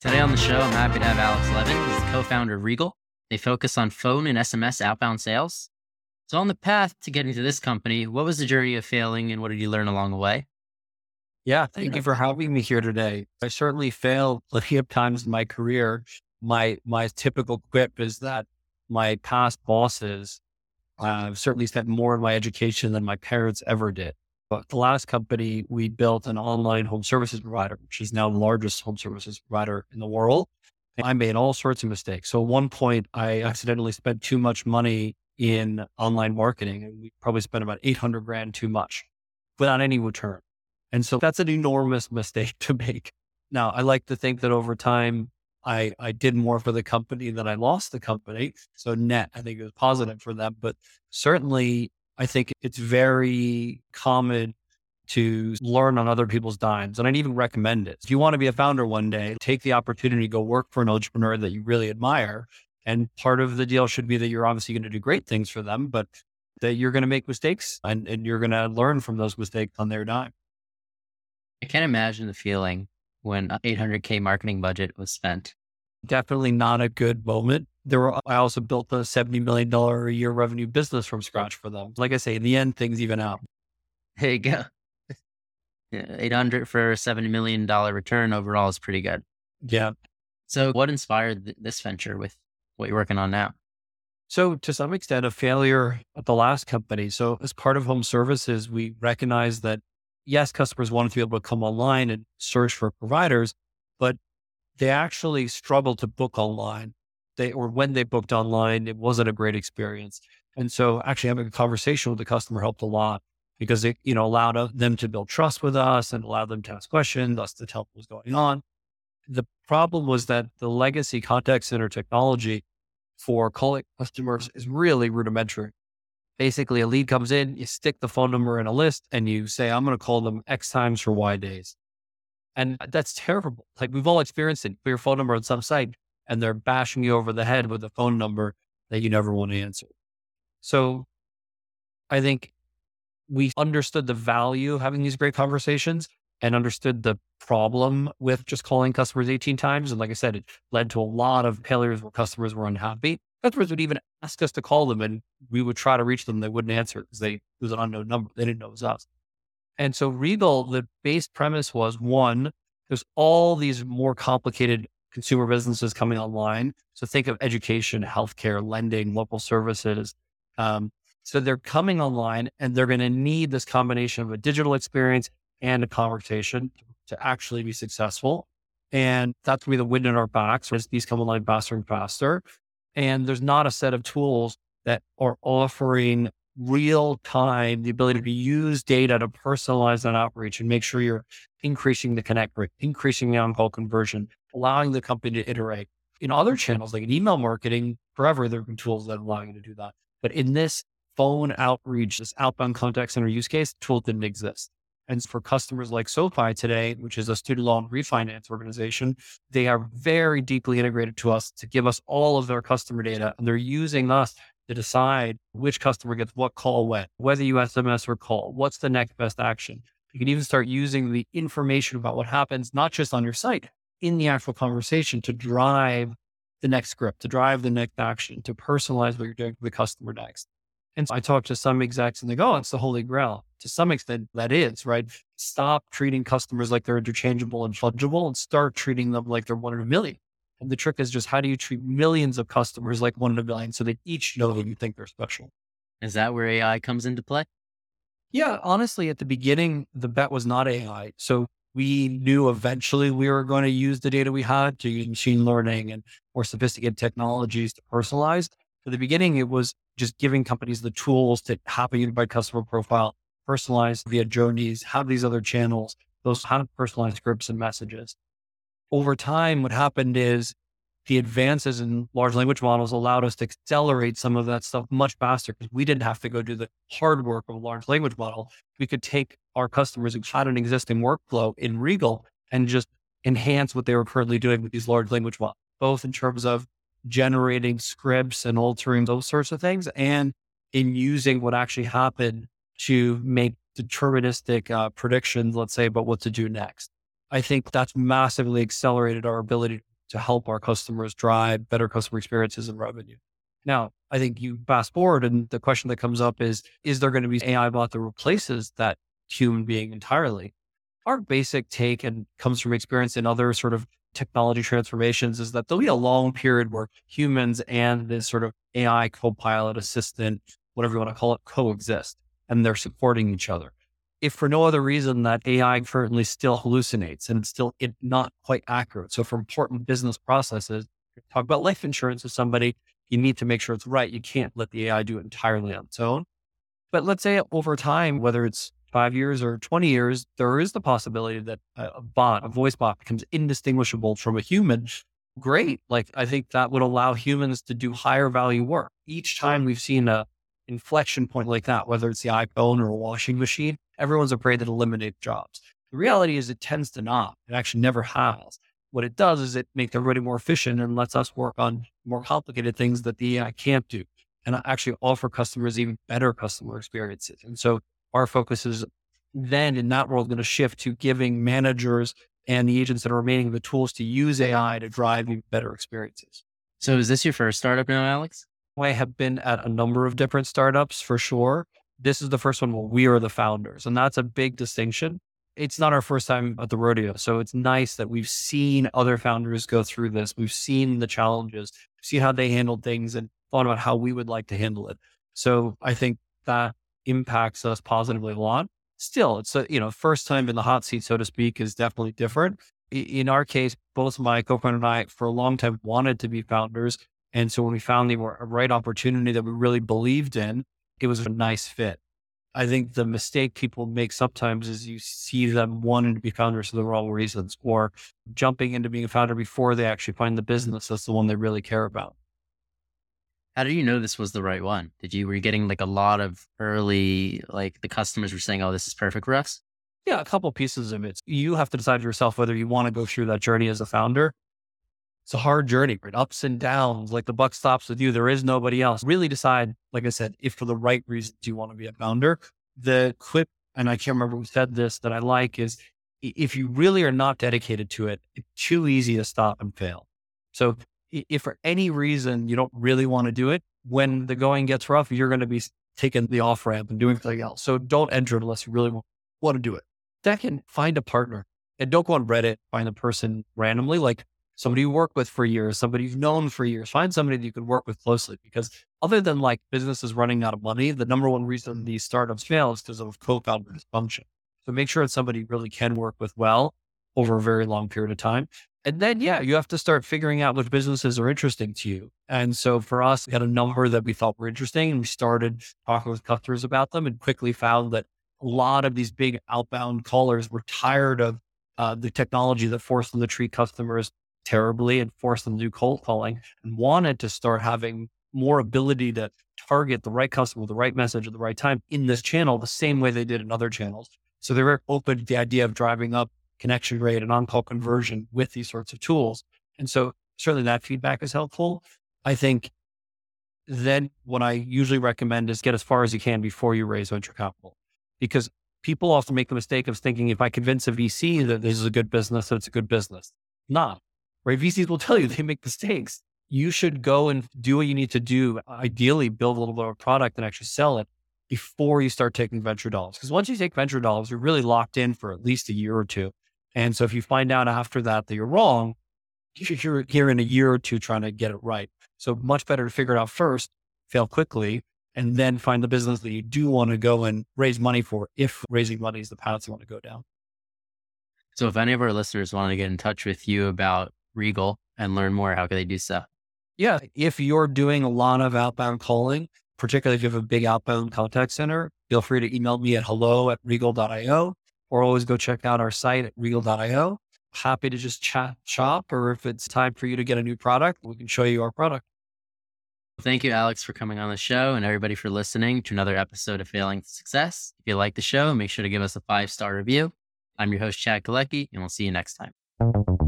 Today on the show, I'm happy to have Alex Levin. He's the co founder of Regal. They focus on phone and SMS outbound sales. So, on the path to getting to this company, what was the journey of failing and what did you learn along the way? Yeah, thank you for having me here today. I certainly failed plenty of times in my career. My my typical quip is that my past bosses uh, certainly spent more in my education than my parents ever did. But the last company, we built an online home services provider, is now the largest home services provider in the world. I made all sorts of mistakes. So at one point, I accidentally spent too much money in online marketing, and we probably spent about 800 grand too much without any return. And so that's an enormous mistake to make. Now, I like to think that over time, I, I did more for the company than I lost the company. So net, I think it was positive for them. But certainly I think it's very common to learn on other people's dimes. And I'd even recommend it. If you want to be a founder one day, take the opportunity to go work for an entrepreneur that you really admire. And part of the deal should be that you're obviously going to do great things for them, but that you're going to make mistakes and, and you're going to learn from those mistakes on their dime. I can't imagine the feeling when 800K marketing budget was spent. Definitely not a good moment there were, I also built a $70 million a year revenue business from scratch for them. Like I say, in the end, things even out. There you go. 800 for a $70 million return overall is pretty good. Yeah. So what inspired th- this venture with what you're working on now? So to some extent, a failure at the last company. So as part of home services, we recognized that yes, customers wanted to be able to come online and search for providers, but they actually struggled to book online they or when they booked online, it wasn't a great experience. And so actually having a conversation with the customer helped a lot because it, you know, allowed uh, them to build trust with us and allowed them to ask questions, us to tell what was going on. The problem was that the legacy contact center technology for calling customers is really rudimentary. Basically, a lead comes in, you stick the phone number in a list and you say, I'm going to call them X times for Y days. And that's terrible. Like we've all experienced it. Put your phone number on some site and they're bashing you over the head with a phone number that you never want to answer. So I think we understood the value of having these great conversations and understood the problem with just calling customers 18 times. And like I said, it led to a lot of failures where customers were unhappy. Customers would even ask us to call them and we would try to reach them. They wouldn't answer because they it was an unknown number. They didn't know it was us. And so Regal, the base premise was one, there's all these more complicated consumer businesses coming online. So think of education, healthcare, lending, local services. Um, so they're coming online and they're going to need this combination of a digital experience and a conversation to actually be successful. And that's going to be the wind in our backs as these come online faster and faster. And there's not a set of tools that are offering real time the ability to use data to personalize that outreach and make sure you're increasing the connect rate, increasing the on call conversion, allowing the company to iterate. In other mm-hmm. channels, like in email marketing, forever there have been tools that allow you to do that. But in this phone outreach, this outbound contact center use case, tool didn't exist. And for customers like SoFi today, which is a student loan refinance organization, they are very deeply integrated to us to give us all of their customer data. And they're using us to decide which customer gets what call when, whether you SMS or call, what's the next best action. You can even start using the information about what happens, not just on your site, in the actual conversation to drive the next script, to drive the next action, to personalize what you're doing for the customer next. And so I talk to some execs and they go, oh, it's the holy grail. To some extent, that is, right? Stop treating customers like they're interchangeable and fungible and start treating them like they're one in a million. And the trick is just how do you treat millions of customers like one in a million so they each know that you think they're special? Is that where AI comes into play? Yeah, honestly, at the beginning, the bet was not AI. So we knew eventually we were going to use the data we had to use machine learning and more sophisticated technologies to personalize. For the beginning, it was just giving companies the tools to have a unified customer profile, personalized via journeys, have these other channels, those how to personalize scripts and messages. Over time, what happened is the advances in large language models allowed us to accelerate some of that stuff much faster because we didn't have to go do the hard work of a large language model. We could take our customers who had an existing workflow in Regal and just enhance what they were currently doing with these large language models, both in terms of generating scripts and altering those sorts of things and in using what actually happened to make deterministic uh, predictions, let's say, about what to do next. I think that's massively accelerated our ability to help our customers drive better customer experiences and revenue. Now, I think you fast forward and the question that comes up is, is there going to be AI bot that replaces that human being entirely? Our basic take and comes from experience in other sort of technology transformations is that there'll be a long period where humans and this sort of AI co-pilot assistant, whatever you want to call it, coexist and they're supporting each other. If for no other reason that AI currently still hallucinates and it's still not quite accurate. So for important business processes, talk about life insurance with somebody, you need to make sure it's right. You can't let the AI do it entirely on its own. But let's say over time, whether it's five years or 20 years, there is the possibility that a bot, a voice bot becomes indistinguishable from a human. Great. Like I think that would allow humans to do higher value work. Each time we've seen a inflection point like that, whether it's the iPhone or a washing machine, everyone's afraid that eliminate jobs. The reality is it tends to not. It actually never has. What it does is it makes everybody more efficient and lets us work on more complicated things that the AI can't do and actually offer customers even better customer experiences. And so our focus is then in that world going to shift to giving managers and the agents that are remaining the tools to use AI to drive even better experiences. So is this your first startup now, Alex? I have been at a number of different startups for sure. This is the first one where we are the founders, and that's a big distinction. It's not our first time at the rodeo. So it's nice that we've seen other founders go through this. We've seen the challenges, seen how they handled things and thought about how we would like to handle it. So I think that impacts us positively a lot. Still, it's a, you know, first time in the hot seat, so to speak, is definitely different. In our case, both my co-founder and I, for a long time, wanted to be founders. And so when we found the right opportunity that we really believed in, it was a nice fit. I think the mistake people make sometimes is you see them wanting to be founders for the wrong reasons or jumping into being a founder before they actually find the business that's the one they really care about. How did you know this was the right one? Did you were you getting like a lot of early like the customers were saying, "Oh, this is perfect for us"? Yeah, a couple pieces of it. You have to decide yourself whether you want to go through that journey as a founder. It's a hard journey, right? Ups and downs. Like the buck stops with you. There is nobody else. Really decide, like I said, if for the right reasons you want to be a founder. The quip, and I can't remember who said this that I like is if you really are not dedicated to it, it's too easy to stop and fail. So if for any reason you don't really want to do it, when the going gets rough, you're going to be taking the off ramp and doing something else. So don't enter unless you really want to do it. Second, find a partner and don't go on Reddit, find a person randomly, like somebody you work with for years, somebody you've known for years. Find somebody that you can work with closely because other than like businesses running out of money, the number one reason these startups fail is because of co-founder dysfunction. So make sure it's somebody you really can work with well over a very long period of time. And then, yeah, you have to start figuring out which businesses are interesting to you. And so for us, we had a number that we thought were interesting and we started talking with customers about them and quickly found that a lot of these big outbound callers were tired of uh, the technology that forced them to treat customers terribly and forced them to do cold calling and wanted to start having more ability to target the right customer with the right message at the right time in this channel the same way they did in other channels. So they were open to the idea of driving up connection rate and on-call conversion with these sorts of tools. And so certainly that feedback is helpful. I think then what I usually recommend is get as far as you can before you raise venture capital, because people often make the mistake of thinking if I convince a VC that this is a good business, that it's a good business. Not right. VCs will tell you they make mistakes. You should go and do what you need to do. Ideally, build a little bit of a product and actually sell it before you start taking venture dollars. Because once you take venture dollars, you're really locked in for at least a year or two. And so if you find out after that that you're wrong, you're here in a year or two trying to get it right. So much better to figure it out first, fail quickly, and then find the business that you do want to go and raise money for if raising money is the path you want to go down. So if any of our listeners want to get in touch with you about Regal and learn more, how can they do so? Yeah. If you're doing a lot of outbound calling, particularly if you have a big outbound contact center, feel free to email me at hello at regal.io or always go check out our site at regal.io. Happy to just chat shop, or if it's time for you to get a new product, we can show you our product. Thank you, Alex, for coming on the show and everybody for listening to another episode of Failing to Success. If you like the show, make sure to give us a five star review. I'm your host, Chad Kalecki, and we'll see you next time.